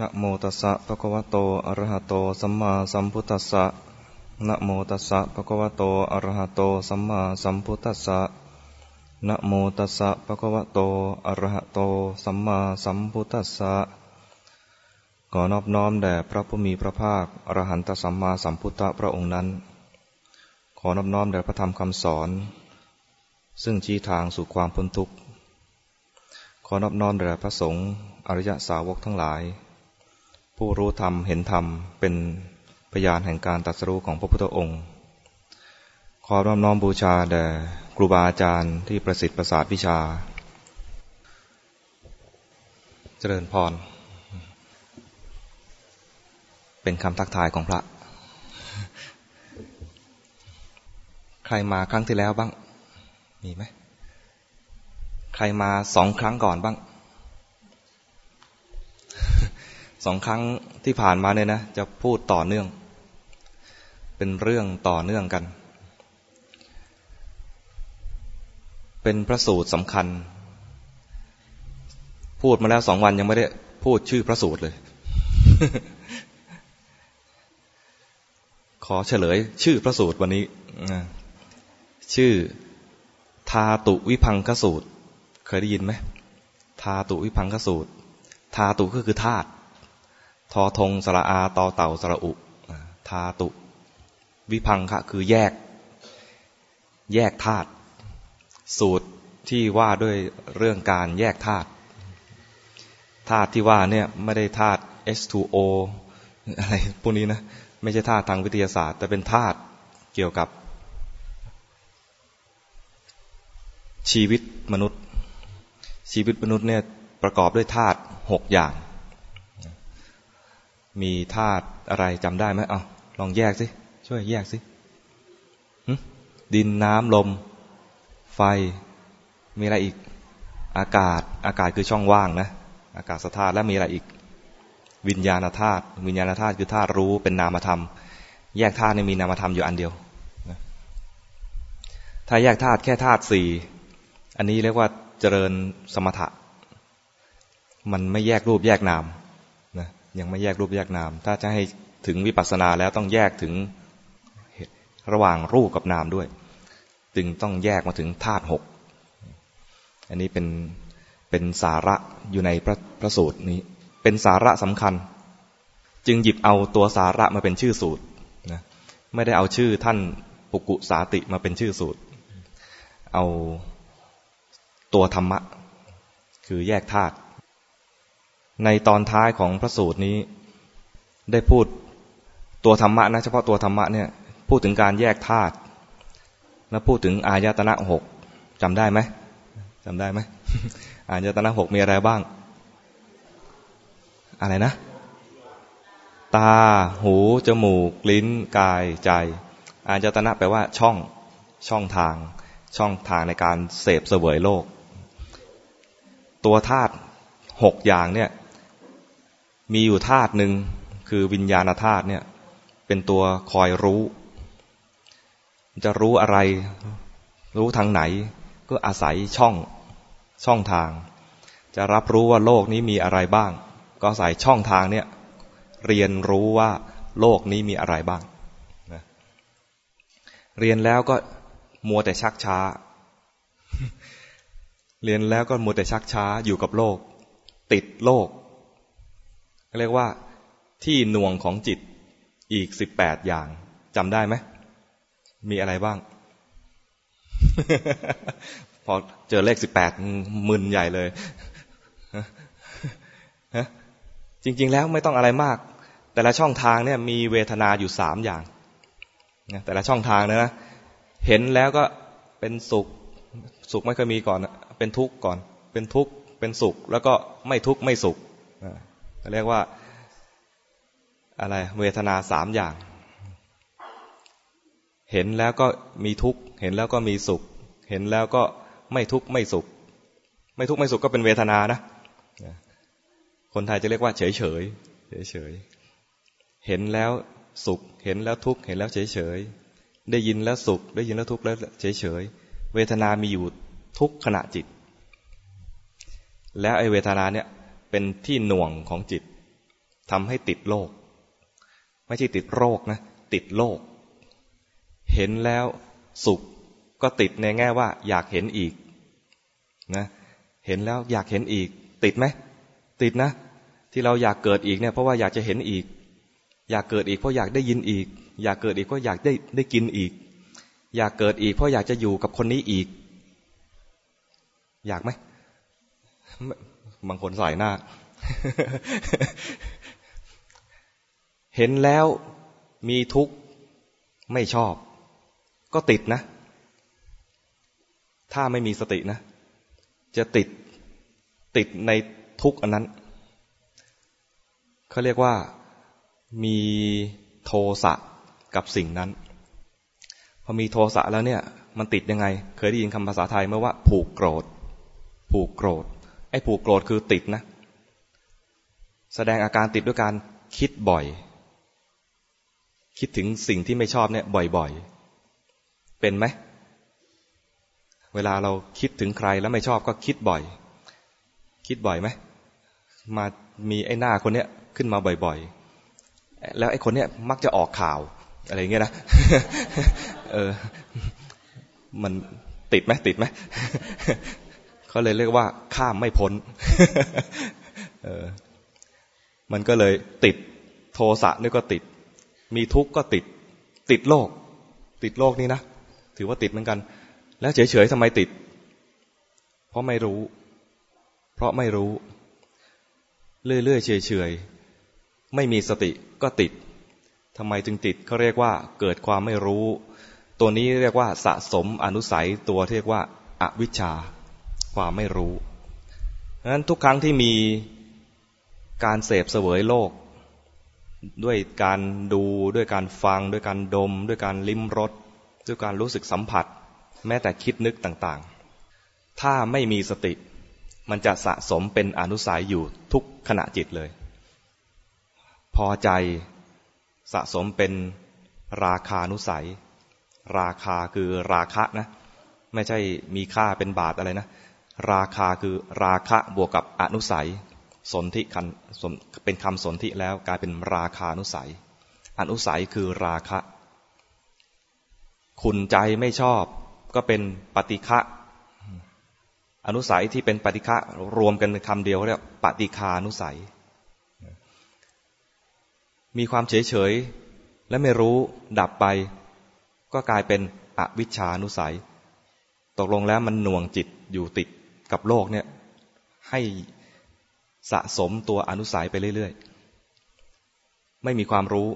นะโมตัสสะภะคะวะโต อะระหะโต สัมมาสัมพุทธัสสะนะโมตัสสะภะคะวะโต อะระหะโต สัมมาสัมพุทธัสสะนะโมตัสสะภะคะวะโต อะระหะโต สัมมาสัมพุทธัสสะขอนอบน้อมแด่พระผู้มีพระภาค อรหันตสัมมาสัมพุทธพระองค์นั้น ขอนอบน้อมแด่พระธรรมคำสอน ซึ่งชี้ทางสู่ความพ้นทุกข์ ขอนอบน้อมแด่พระสงฆ์อริยสาวกทั้งหลาย ผู้รู้ธรรมเห็นธรรมเป็นพยานแห่งการตรัสรู้ของพระพุทธองค์ ขอนอบน้อมบูชาแด่ครูบาอาจารย์ที่ประสิทธิ์ประสาทวิชา เจริญพร เป็นคำทักทายของพระ ใครมาครั้งที่แล้วบ้าง มีไหม ใครมาสองครั้งก่อนบ้าง สองครั้งที่ผ่านมาเนี่ยนะจะพูดต่อเนื่อง เป็นเรื่องต่อเนื่องกัน เป็นพระสูตรสำคัญ พูดมาแล้วสองวันยังไม่ได้พูดชื่อพระสูตรเลย ขอเฉลยชื่อพระสูตรวันนี้ ชื่อทาตุวิพังคสูตร เคยได้ยินไหมทาตุวิพังคสูตร ทาตุก็คือธาตุ ทอทงสระอาตอเต่าสระอุทาตุ วิพังคะคือแยก แยกธาตุสูตรที่ว่าด้วยเรื่องการแยกธาตุธาตุที่ว่าเนี่ยไม่ได้ธาตุ H2O อะไรพวกนี้นะไม่ใช่ธาตุทางวิทยาศาสตร์ แต่เป็นธาตุเกี่ยวกับชีวิตมนุษย์ ชีวิตมนุษย์เนี่ยประกอบด้วยธาตุหกอย่าง มีธาตุอะไรจำได้ไหมเอาลองแยกสิช่วยแยกสิดินน้ำลม ไฟ มีอะไรอีก อากาศ อากาศคือช่องว่างนะ อากาศธาตุและมีอะไรอีก วิญญาณธาตุวิญญาณธาตุคือธาตุรู้เป็นนามธรรม แยกธาตุมีนามธรรมอยู่อันเดียวถ้าแยกธาตุแค่ธาตุสี่อันนี้เรียกว่าเจริญสมถะ มันไม่แยกรูปแยกนาม ยังไม่แยกรูปแยกนาม ถ้าจะให้ถึงวิปัสสนาแล้วต้องแยกถึงระหว่างรูปกับนามด้วย จึงต้องแยกมาถึงธาตุหกอันนี้เป็นเป็นสาระอยู่ในพระพระสูตรนี้ เป็นสาระสำคัญ จึงหยิบเอาตัวสาระมาเป็นชื่อสูตรนะไม่ได้เอาชื่อท่านปุกุสาติมาเป็นชื่อสูตร เอาตัวธรรมะ คือแยกธาตุ ในตอนท้ายของพระสูตรนี้ ได้พูดตัวธรรมะนะเฉพาะตัวธรรมะเนี่ยพูดถึงการแยกธาตุแล้วพูดถึงอายตนะหกจำได้ไหมจำได้ไหมอายตนะหกมีอะไรบ้าง อะไรนะ ตา หู จมูก ลิ้น กาย ใจ อายตนะแปลว่าช่อง ช่องทาง ช่องทางในการเสพเสวยโลก ตัวธาตุหกอย่างเนี่ย มีอยู่ธาตุหนึ่งคือวิญญาณธาตุเนี่ย เป็นตัวคอยรู้ จะรู้อะไร รู้ทางไหน ก็อาศัยช่องช่องทาง จะรับรู้ว่าโลกนี้มีอะไรบ้าง ก็อาศัยช่องทางเนี่ย เรียนรู้ว่าโลกนี้มีอะไรบ้างนะเรียนแล้วก็มัวแต่ชักช้า เรียนแล้วก็มัวแต่ชักช้าอยู่กับโลก ติดโลก เรียกว่าที่หน่วงของจิตอีกสิบแปดอย่างจำได้ไหมมีอะไรบ้าง พอเจอเลขสิบแปดมึนใหญ่เลยจริง ๆ แล้วไม่ต้องอะไรมาก แต่ละช่องทางเนี่ย มีเวทนาอยู่สามอย่างแต่ละช่องทางนะเห็นแล้วก็เป็นสุข สุขไม่เคยมีก่อน เป็นทุกข์ก่อน เป็นทุกข์เป็นสุข แล้วก็ไม่ทุกข์ไม่สุข เรียกว่าอะไรเวทนาสามอย่าง เห็นแล้วก็มีทุกข์ เห็นแล้วก็มีสุข เห็นแล้วก็ไม่ทุกข์ไม่สุข ไม่ทุกข์ไม่สุขก็เป็นเวทนานะ คนไทยจะเรียกว่า เฉยเฉยเฉยเฉยเห็นแล้วสุข เห็นแล้วทุกข์ เห็นแล้วเฉยเฉยได้ยินแล้วสุข ได้ยินแล้วทุกข์แล้วเฉยเฉยเวทนามีอยู่ทุกขณะจิต แล้วไอเวทนาเนี่ย เป็นที่หน่วงของจิตทำให้ติดโลก ไม่ใช่ติดโรคนะ ติดโลก เห็นแล้วสุขก็ติดในแง่ว่า อยากเห็นอีกนะเห็นแล้วอยากเห็นอีก ติดไหมติดนะ ที่เราอยากเกิดอีกเนี่ยเพราะว่าอยากจะเห็นอีก อยากเกิดอีกเพราะอยากได้ยินอีก อยากเกิดอีกเพราะอยากได้ได้กินอีก อยากเกิดอีกเพราะอยากจะอยู่กับคนนี้อีก อยากไหม บางคนใส่หน้า เห็นแล้วมีทุกข์ไม่ชอบ ก็ติดนะ ถ้าไม่มีสตินะ จะติดติดในทุกข์อันนั้น เขาเรียกว่ามีโทสะกับสิ่งนั้น พอมีโทสะแล้วเนี่ย มันติดยังไง เคยได้ยินคำภาษาไทยเมื่อว่า ผูกโกรธ ผูกโกรธ อ้ผูกโกรธคือติดนะ แสดงอาการติดด้วยการคิดบ่อย คิดถึงสิ่งที่ไม่ชอบเนี่ยบ่อยๆ เป็นไหม เวลาเราคิดถึงใครแล้วไม่ชอบก็คิดบ่อย คิดบ่อยไหม มามีไอ้หน้าคนเนี้ยขึ้นมาบ่อยๆ แล้วไอ้คนเนี้ยมักจะออกข่าวอะไรเงี้ยนะ เออ มันติดไหมติดไหม เขาเลยเรียกว่าข้ามไม่พ้นเออมันก็เลยติดโทสะนี่ก็ติด มีทุกข์ก็ติด ติดโลก ติดโลกนี้นะ ถือว่าติดเหมือนกัน แล้วเฉยๆทำไมติด เพราะไม่รู้ เพราะไม่รู้ เรื่อยๆเฉยๆไม่มีสติก็ติดทำไมจึงติดเขาเรียกว่าเกิดความไม่รู้ ตัวนี้เรียกว่าสะสมอนุสัยตัวเรียกว่าอวิชชา ความไม่รู้ดังนั้นทุกครั้งที่มีการเสพเสวยโลก ด้วยการดูด้วยการฟัง ด้วยการดม ด้วยการลิ้มรสด้วยการรู้สึกสัมผัส แม้แต่คิดนึกต่างๆ ถ้าไม่มีสติ มันจะสะสมเป็นอนุสัยอยู่ทุกขณะจิตเลย พอใจสะสมเป็นราคานุสัย ราคาคือราคะนะ ไม่ใช่มีค่าเป็นบาทอะไรนะ ราคาคือราคะบวกกับอนุสัย สนธิคันเป็นคำสนธิแล้วกลายเป็นราคานุสัย อนุสัยคือราคะ คุณใจไม่ชอบ ก็เป็นปฏิฆะอนุสัยที่เป็นปฏิฆะรวมกันเป็นคำเดียวเรียกปฏิคานุสัย มีความเฉยเฉยและไม่รู้ดับไป ก็กลายเป็นอวิชชานุสัย ตกลงแล้วมันหน่วงจิตอยู่ติด กับโลกเนี่ย ให้สะสมตัวอนุสัยไปเรื่อยๆ ไม่มีความรู้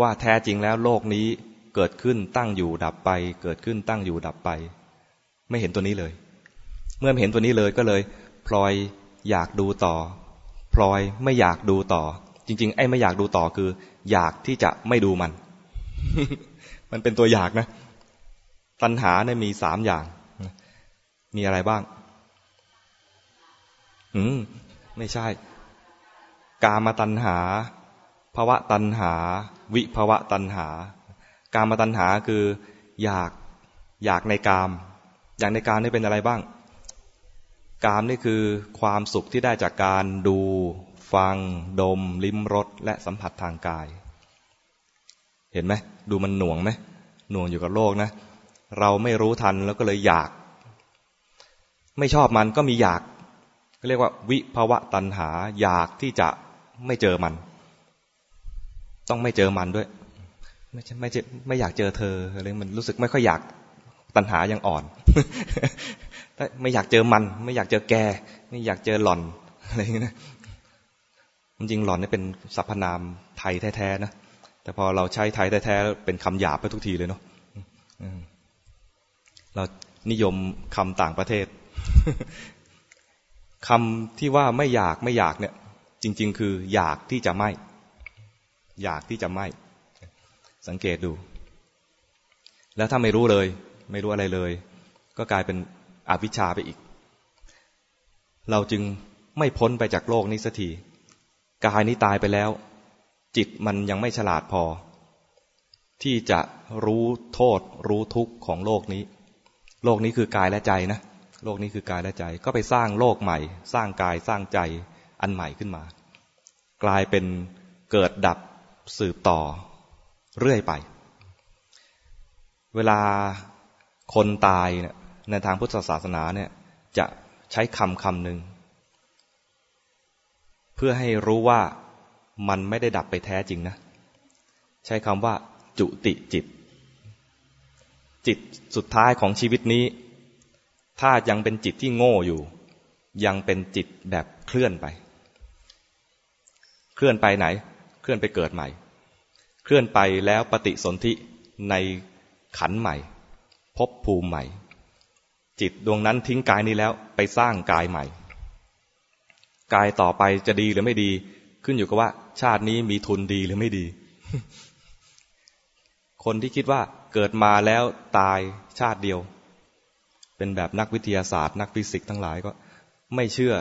ว่าแท้จริงแล้วโลกนี้เกิดขึ้นตั้งอยู่ดับไป เกิดขึ้นตั้งอยู่ดับไป ไม่เห็นตัวนี้เลย เมื่อเห็นตัวนี้เลยก็เลย พลอยอยากดูต่อ พลอยไม่อยากดูต่อ จริง ๆ ไอ้ไม่อยากดูต่อคือ อยากที่จะไม่ดูมัน มันเป็นตัวอยากนะ ตัณหาเนี่ยมีสามอย่าง มีอะไรบ้าง อืมไม่ใช่ กามตัณหาภวะตัณหา วิภวะตัณหา กามตัณหาคืออยากอยากในกาม อยากในกามนี่เป็นอะไรบ้าง กามนี่คือความสุขที่ได้จากการดู ฟัง ดม ลิ้มรสและสัมผัสทางกาย เห็นไหมดูมันหน่วงไหมหน่วงอยู่กับโลกนะ เราไม่รู้ทันแล้วก็เลยอยาก ไม่ชอบมันก็มีอยาก เรียกว่าวิภวะตัณหาอยากที่จะไม่เจอมัน ต้องไม่เจอมันด้วย ไม่ใช่ไม่ใช่ไม่อยากเจอเธออะไรมันรู้สึกไม่ค่อยอยากตัณหายังอ่อน ไม่อยากเจอมัน ไม่อยากเจอแก ไม่อยากเจอหล่อนอะไรอย่างนี้นะจริงหล่อนนี่เป็นสรรพนามไทยแท้ๆนะแต่พอเราใช้ไทยแท้ๆเป็นคำหยาบไปทุกทีเลยเนาะเรานิยมคำต่างประเทศ คำที่ว่าไม่อยากไม่อยากเนี่ย จริง ๆ คืออยากที่จะไม่ อยากที่จะไม่ สังเกตดู แล้วถ้าไม่รู้เลย ไม่รู้อะไรเลย ก็กลายเป็นอวิชชาไปอีก เราจึงไม่พ้นไปจากโลกนี้สักทีกายนี้ตายไปแล้ว จิตมันยังไม่ฉลาดพอ ที่จะรู้โทษรู้ทุกข์ของโลกนี้ โลกนี้คือกายและใจนะ โลกนี้คือกายและใจ ก็ไปสร้างโลกใหม่ สร้างกายสร้างใจอันใหม่ขึ้นมา กลายเป็นเกิดดับสืบต่อเรื่อยไป เวลาคนตายเนี่ยในทางพุทธศาสนาเนี่ยจะใช้คำคำหนึ่งเพื่อให้รู้ว่ามันไม่ได้ดับไปแท้จริงนะ ใช้คำว่า จุติจิต จิตสุดท้ายของชีวิตนี้ ถ้ายังเป็นจิตที่โง่อยู่ ยังเป็นจิตแบบเคลื่อนไป เคลื่อนไปไหน เคลื่อนไปเกิดใหม่ เคลื่อนไปแล้วปฏิสนธิในขันใหม่พบภูมิใหม่ จิตดวงนั้นทิ้งกายนี้แล้วไปสร้างกายใหม่ กายต่อไปจะดีหรือไม่ดี ขึ้นอยู่กับว่า ชาตินี้มีทุนดีหรือไม่ดี คนที่คิดว่าเกิดมาแล้วตายชาติเดียว เป็นแบบนักวิทยาศาสตร์ นักฟิสิกส์ทั้งหลายก็ไม่เชื่อ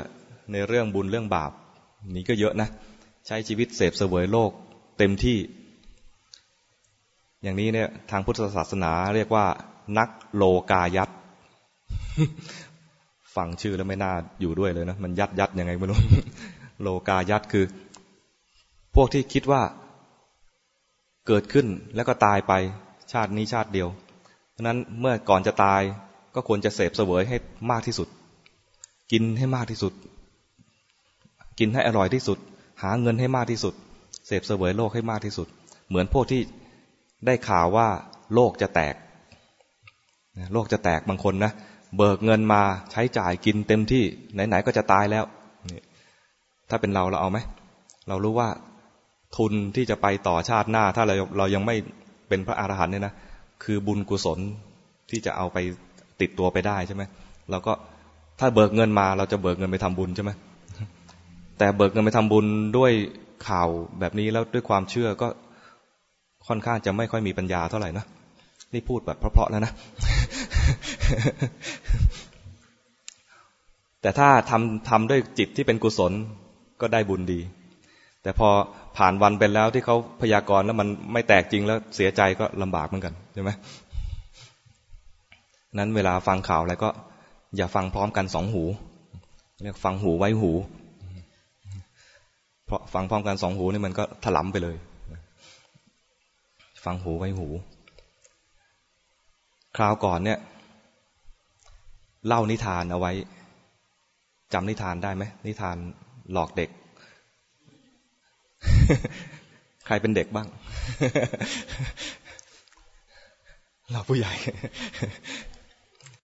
ในเรื่องบุญเรื่องบาป นี่ก็เยอะนะ ใช้ชีวิตเสพเสวยโลกเต็มที่ อย่างนี้เนี่ยทางพุทธศาสนาเรียกว่า นักโลกายัตฟังชื่อแล้วไม่น่าอยู่ด้วยเลยนะ มันยัดยัดยังไงไม่รู้โลกายัตคือ พวกที่คิดว่าเกิดขึ้นแล้วก็ตายไปชาตินี้ชาติเดียว เพราะนั้นเมื่อก่อนจะตาย ก็ควรจะเสพเสวยให้มากที่สุด กินให้มากที่สุด กินให้อร่อยที่สุด หาเงินให้มากที่สุด เสพเสวยโลกให้มากที่สุด เหมือนพวกที่ได้ข่าวว่าโลกจะแตก โลกจะแตกบางคนนะ เบิกเงินมาใช้จ่ายกินเต็มที่ ไหนๆก็จะตายแล้ว ถ้าเป็นเราเราเอาไหม เรารู้ว่าทุนที่จะไปต่อชาติหน้า ถ้าเราเรายังไม่เป็นพระอรหันต์เนี่ยนะ คือบุญกุศลที่จะเอาไป ติดตัวไปได้ใช่ไหมเราก็ถ้าเบิกเงินมาเราจะเบิกเงินไปทำบุญใช่ไหมแต่เบิกเงินไปทำบุญด้วยข่าวแบบนี้แล้วด้วยความเชื่อก็ค่อนข้างจะไม่ค่อยมีปัญญาเท่าไหร่นะนี่พูดแบบเพราะๆแล้วนะแต่ถ้าทำทำด้วยจิตที่เป็นกุศลก็ได้บุญดี แต่พอผ่านวันไปแล้วที่เขาพยากรณ์แล้วมันไม่แตกจริงแล้วเสียใจก็ลำบากเหมือนกันใช่ไหม นั้นเวลาฟังข่าวอะไรก็ อย่าฟังพร้อมกันสองหู เรียกฟังหูไว้หู เพราะฟังพร้อมกันสองหูนี่มันก็ถลำไปเลย ฟังหูไว้หู คราวก่อนเนี่ย เล่านิทานเอาไว้จำนิทานได้ไหมนิทานหลอกเด็ก ใครเป็นเด็กบ้าง เราผู้ใหญ่